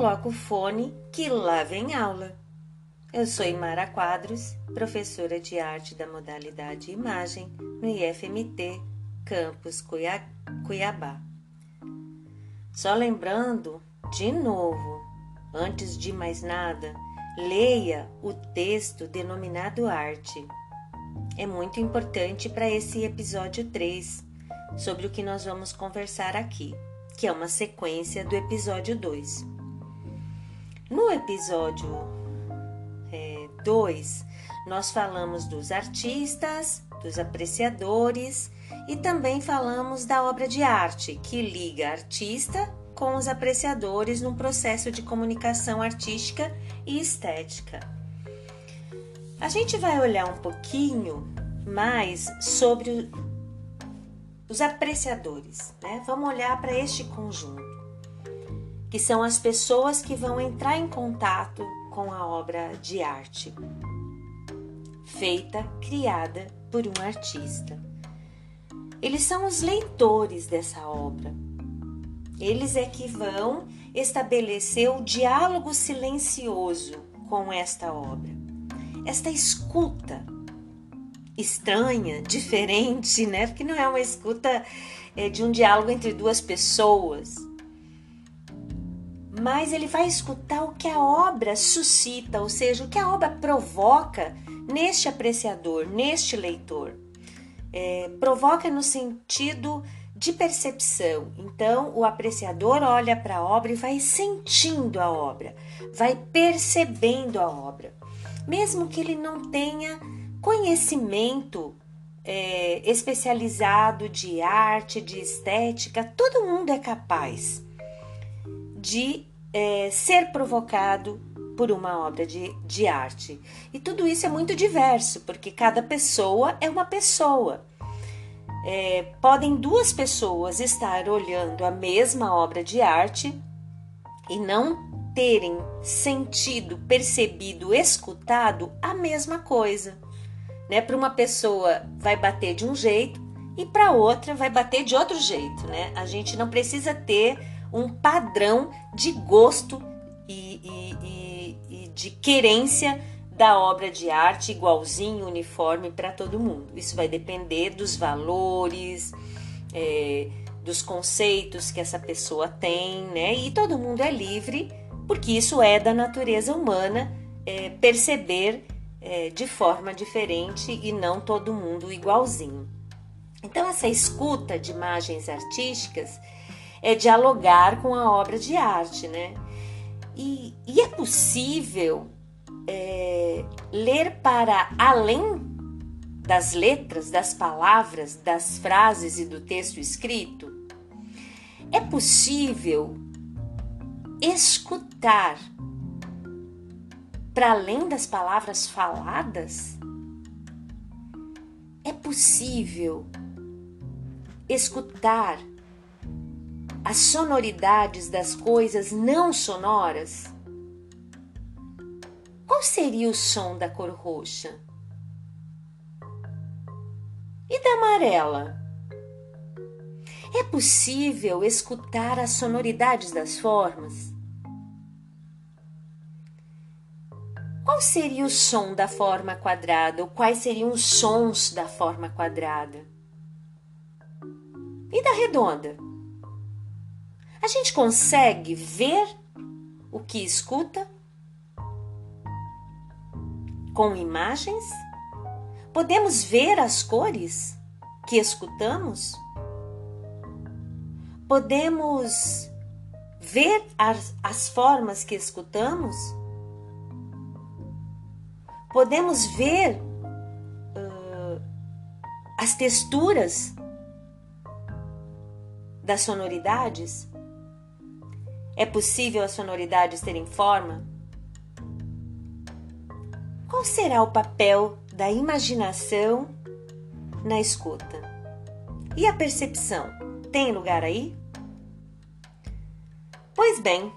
coloca o fone que lá vem aula. Eu sou Imara Quadros, professora de arte da modalidade Imagem no IFMT, campus Cuiabá. Só lembrando, de novo, antes de mais nada, leia o texto denominado arte. É muito importante para esse episódio 3, sobre o que nós vamos conversar aqui, que é uma sequência do episódio 2. No episódio 2, é, nós falamos dos artistas, dos apreciadores e também falamos da obra de arte, que liga artista com os apreciadores num processo de comunicação artística e estética. A gente vai olhar um pouquinho mais sobre os apreciadores, né? Vamos olhar para este conjunto, que são as pessoas que vão entrar em contato com a obra de arte, feita, criada por um artista. Eles são os leitores dessa obra. Eles é que vão estabelecer o diálogo silencioso com esta obra. Esta escuta estranha, diferente, né? Porque não é uma escuta é, de um diálogo entre duas pessoas. Mas ele vai escutar o que a obra suscita, ou seja, o que a obra provoca neste apreciador, neste leitor. É, provoca no sentido de percepção. Então, o apreciador olha para a obra e vai sentindo a obra, vai percebendo a obra, mesmo que ele não tenha conhecimento é, especializado de arte, de estética, todo mundo é capaz de é, ser provocado por uma obra de, de arte. E tudo isso é muito diverso, porque cada pessoa é uma pessoa. É, podem duas pessoas estar olhando a mesma obra de arte e não terem sentido, percebido, escutado a mesma coisa né? Para uma pessoa vai bater de um jeito e para outra vai bater de outro jeito, né? A gente não precisa ter um padrão de gosto e, e, e, e de querência da obra de arte igualzinho, uniforme para todo mundo. Isso vai depender dos valores, é, dos conceitos que essa pessoa tem, né? E todo mundo é livre, porque isso é da natureza humana é, perceber é, de forma diferente e não todo mundo igualzinho. Então, essa escuta de imagens artísticas é dialogar com a obra de arte, né? E, e é possível é, ler para além das letras, das palavras, das frases e do texto escrito? É possível escutar para além das palavras faladas? É possível escutar as sonoridades das coisas não sonoras? Qual seria o som da cor roxa? E da amarela? É possível escutar as sonoridades das formas? Qual seria o som da forma quadrada? Ou quais seriam os sons da forma quadrada? E da redonda? A gente consegue ver o que escuta com imagens? Podemos ver as cores que escutamos? Podemos ver as, as formas que escutamos? podemos ver uh, as texturas das sonoridades? É possível as sonoridades terem forma? Qual será o papel da imaginação na escuta? E a percepção tem lugar aí? Pois bem,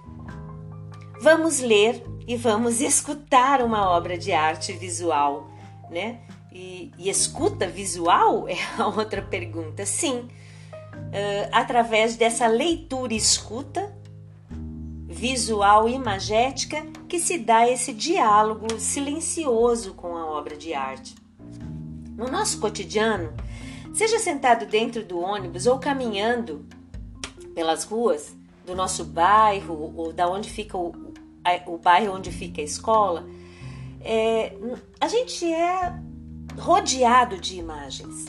vamos ler e vamos escutar uma obra de arte visual, né? E, e escuta visual é a outra pergunta. Sim, uh, através dessa leitura escuta visual imagética que se dá esse diálogo silencioso com a obra de arte. No nosso cotidiano, seja sentado dentro do ônibus ou caminhando pelas ruas do nosso bairro ou da onde fica o, o bairro onde fica a escola, é, a gente é rodeado de imagens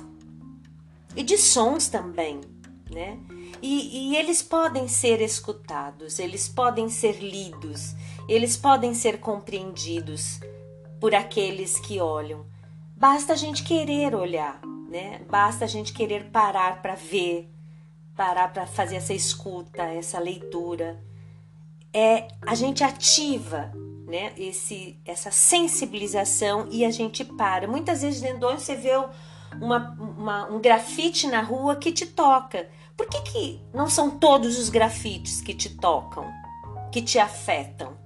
e de sons também, né? E, e, eles podem ser escutados, eles podem ser lidos, eles podem ser compreendidos por aqueles que olham. Basta a gente querer olhar, né? Basta a gente querer parar para ver, parar para fazer essa escuta, essa leitura. É a gente ativa, né? Esse, essa sensibilização e a gente para. Muitas vezes dentro do você vê uma, uma, um grafite na rua que te toca. Por que, que não são todos os grafites que te tocam, que te afetam?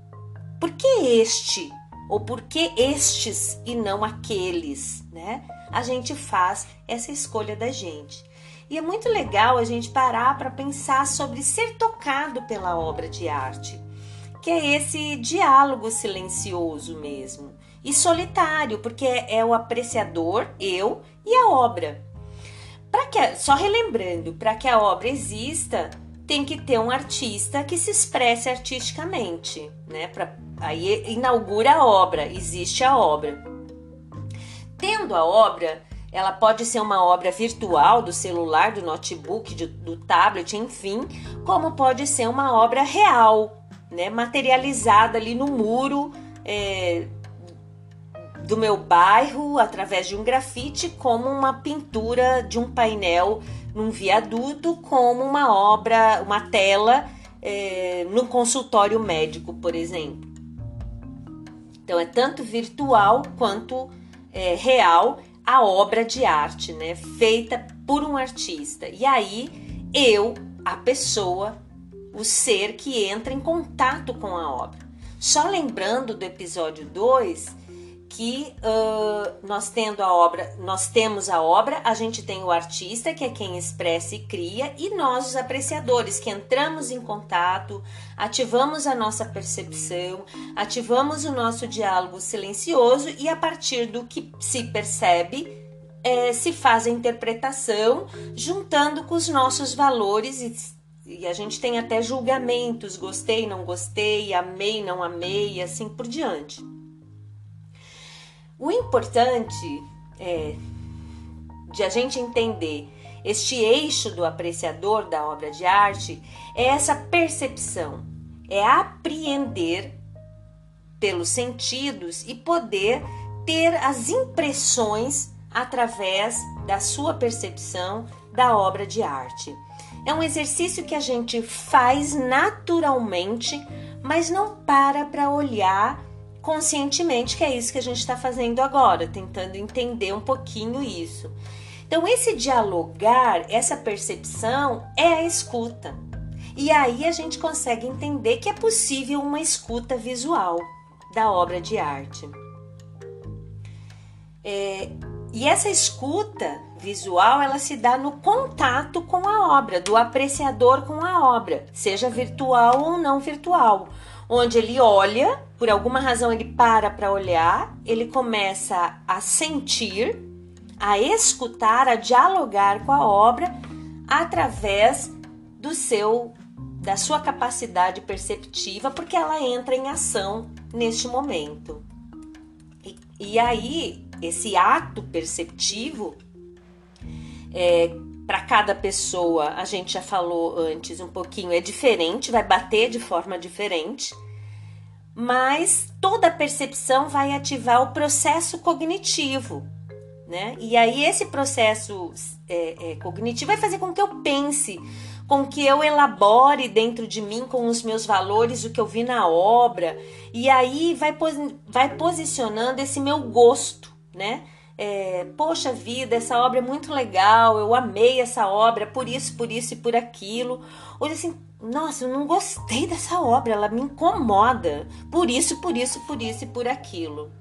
Por que este ou por que estes e não aqueles, né? A gente faz essa escolha da gente. E é muito legal a gente parar para pensar sobre ser tocado pela obra de arte, que é esse diálogo silencioso mesmo e solitário, porque é o apreciador, eu e a obra. Para que só relembrando, para que a obra exista, tem que ter um artista que se expresse artisticamente, né? Pra, aí inaugura a obra, existe a obra. Tendo a obra, ela pode ser uma obra virtual do celular, do notebook, do, do tablet, enfim, como pode ser uma obra real, né? Materializada ali no muro é, do meu bairro através de um grafite, como uma pintura de um painel num viaduto como uma obra, uma tela é, no consultório médico, por exemplo. Então é tanto virtual quanto é, real a obra de arte, né, feita por um artista. E aí eu, a pessoa, o ser que entra em contato com a obra. Só lembrando do episódio 2 que uh, nós tendo a obra, nós temos a obra, a gente tem o artista, que é quem expressa e cria, e nós, os apreciadores, que entramos em contato, ativamos a nossa percepção, ativamos o nosso diálogo silencioso e a partir do que se percebe, é, se faz a interpretação, juntando com os nossos valores e e a gente tem até julgamentos, gostei, não gostei, amei, não amei, e assim por diante. O importante é de a gente entender este eixo do apreciador da obra de arte é essa percepção, é apreender pelos sentidos e poder ter as impressões através da sua percepção da obra de arte. É um exercício que a gente faz naturalmente, mas não para para olhar conscientemente, que é isso que a gente está fazendo agora, tentando entender um pouquinho isso. Então, esse dialogar, essa percepção é a escuta. E aí a gente consegue entender que é possível uma escuta visual da obra de arte. É, e essa escuta visual ela se dá no contato com a obra, do apreciador com a obra, seja virtual ou não virtual onde ele olha, por alguma razão ele para para olhar, ele começa a sentir, a escutar, a dialogar com a obra através do seu da sua capacidade perceptiva, porque ela entra em ação neste momento. E, e aí, esse ato perceptivo, é, para cada pessoa, a gente já falou antes um pouquinho, é diferente, vai bater de forma diferente, mas toda percepção vai ativar o processo cognitivo, né? E aí esse processo é, é, cognitivo vai fazer com que eu pense, com que eu elabore dentro de mim com os meus valores o que eu vi na obra, e aí vai, vai posicionando esse meu gosto, né? É, poxa vida, essa obra é muito legal, eu amei essa obra, por isso, por isso e por aquilo. Ou assim, nossa, eu não gostei dessa obra, ela me incomoda, por isso, por isso, por isso e por aquilo.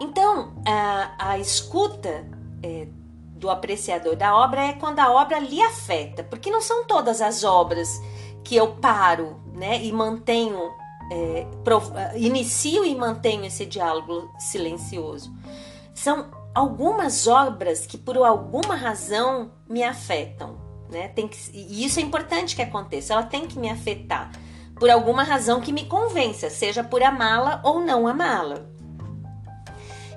Então, a, a escuta é, do apreciador da obra é quando a obra lhe afeta, porque não são todas as obras que eu paro né, e mantenho, é, inicio e mantenho esse diálogo silencioso. São algumas obras que por alguma razão me afetam, né? Tem que, e isso é importante que aconteça. Ela tem que me afetar por alguma razão que me convença, seja por amá-la ou não amá-la.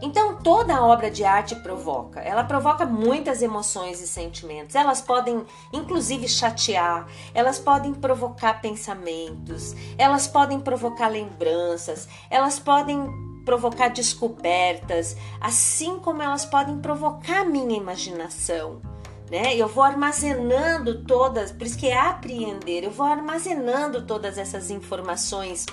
Então, toda obra de arte provoca. Ela provoca muitas emoções e sentimentos. Elas podem, inclusive, chatear, elas podem provocar pensamentos, elas podem provocar lembranças, elas podem provocar descobertas, assim como elas podem provocar minha imaginação. Né? Eu vou armazenando todas, por isso que é apreender, eu vou armazenando todas essas informações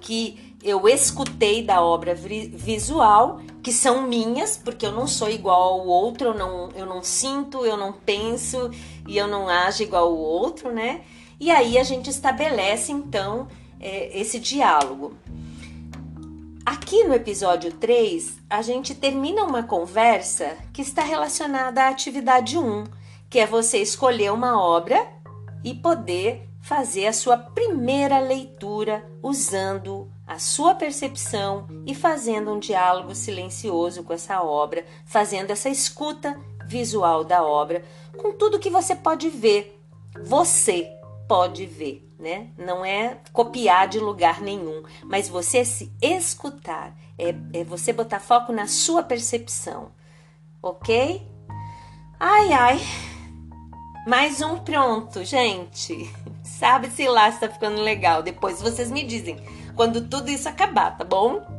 que eu escutei da obra visual, que são minhas, porque eu não sou igual ao outro, eu não, eu não sinto, eu não penso e eu não ajo igual ao outro, né? E aí a gente estabelece então é, esse diálogo. Aqui no episódio 3, a gente termina uma conversa que está relacionada à atividade 1, que é você escolher uma obra e poder fazer a sua primeira leitura usando a sua percepção e fazendo um diálogo silencioso com essa obra, fazendo essa escuta visual da obra, com tudo que você pode ver. Você pode ver, né? Não é copiar de lugar nenhum, mas você se escutar, é, é você botar foco na sua percepção, ok? Ai, ai. Mais um pronto, gente. Sabe se lá está ficando legal. Depois vocês me dizem quando tudo isso acabar, tá bom?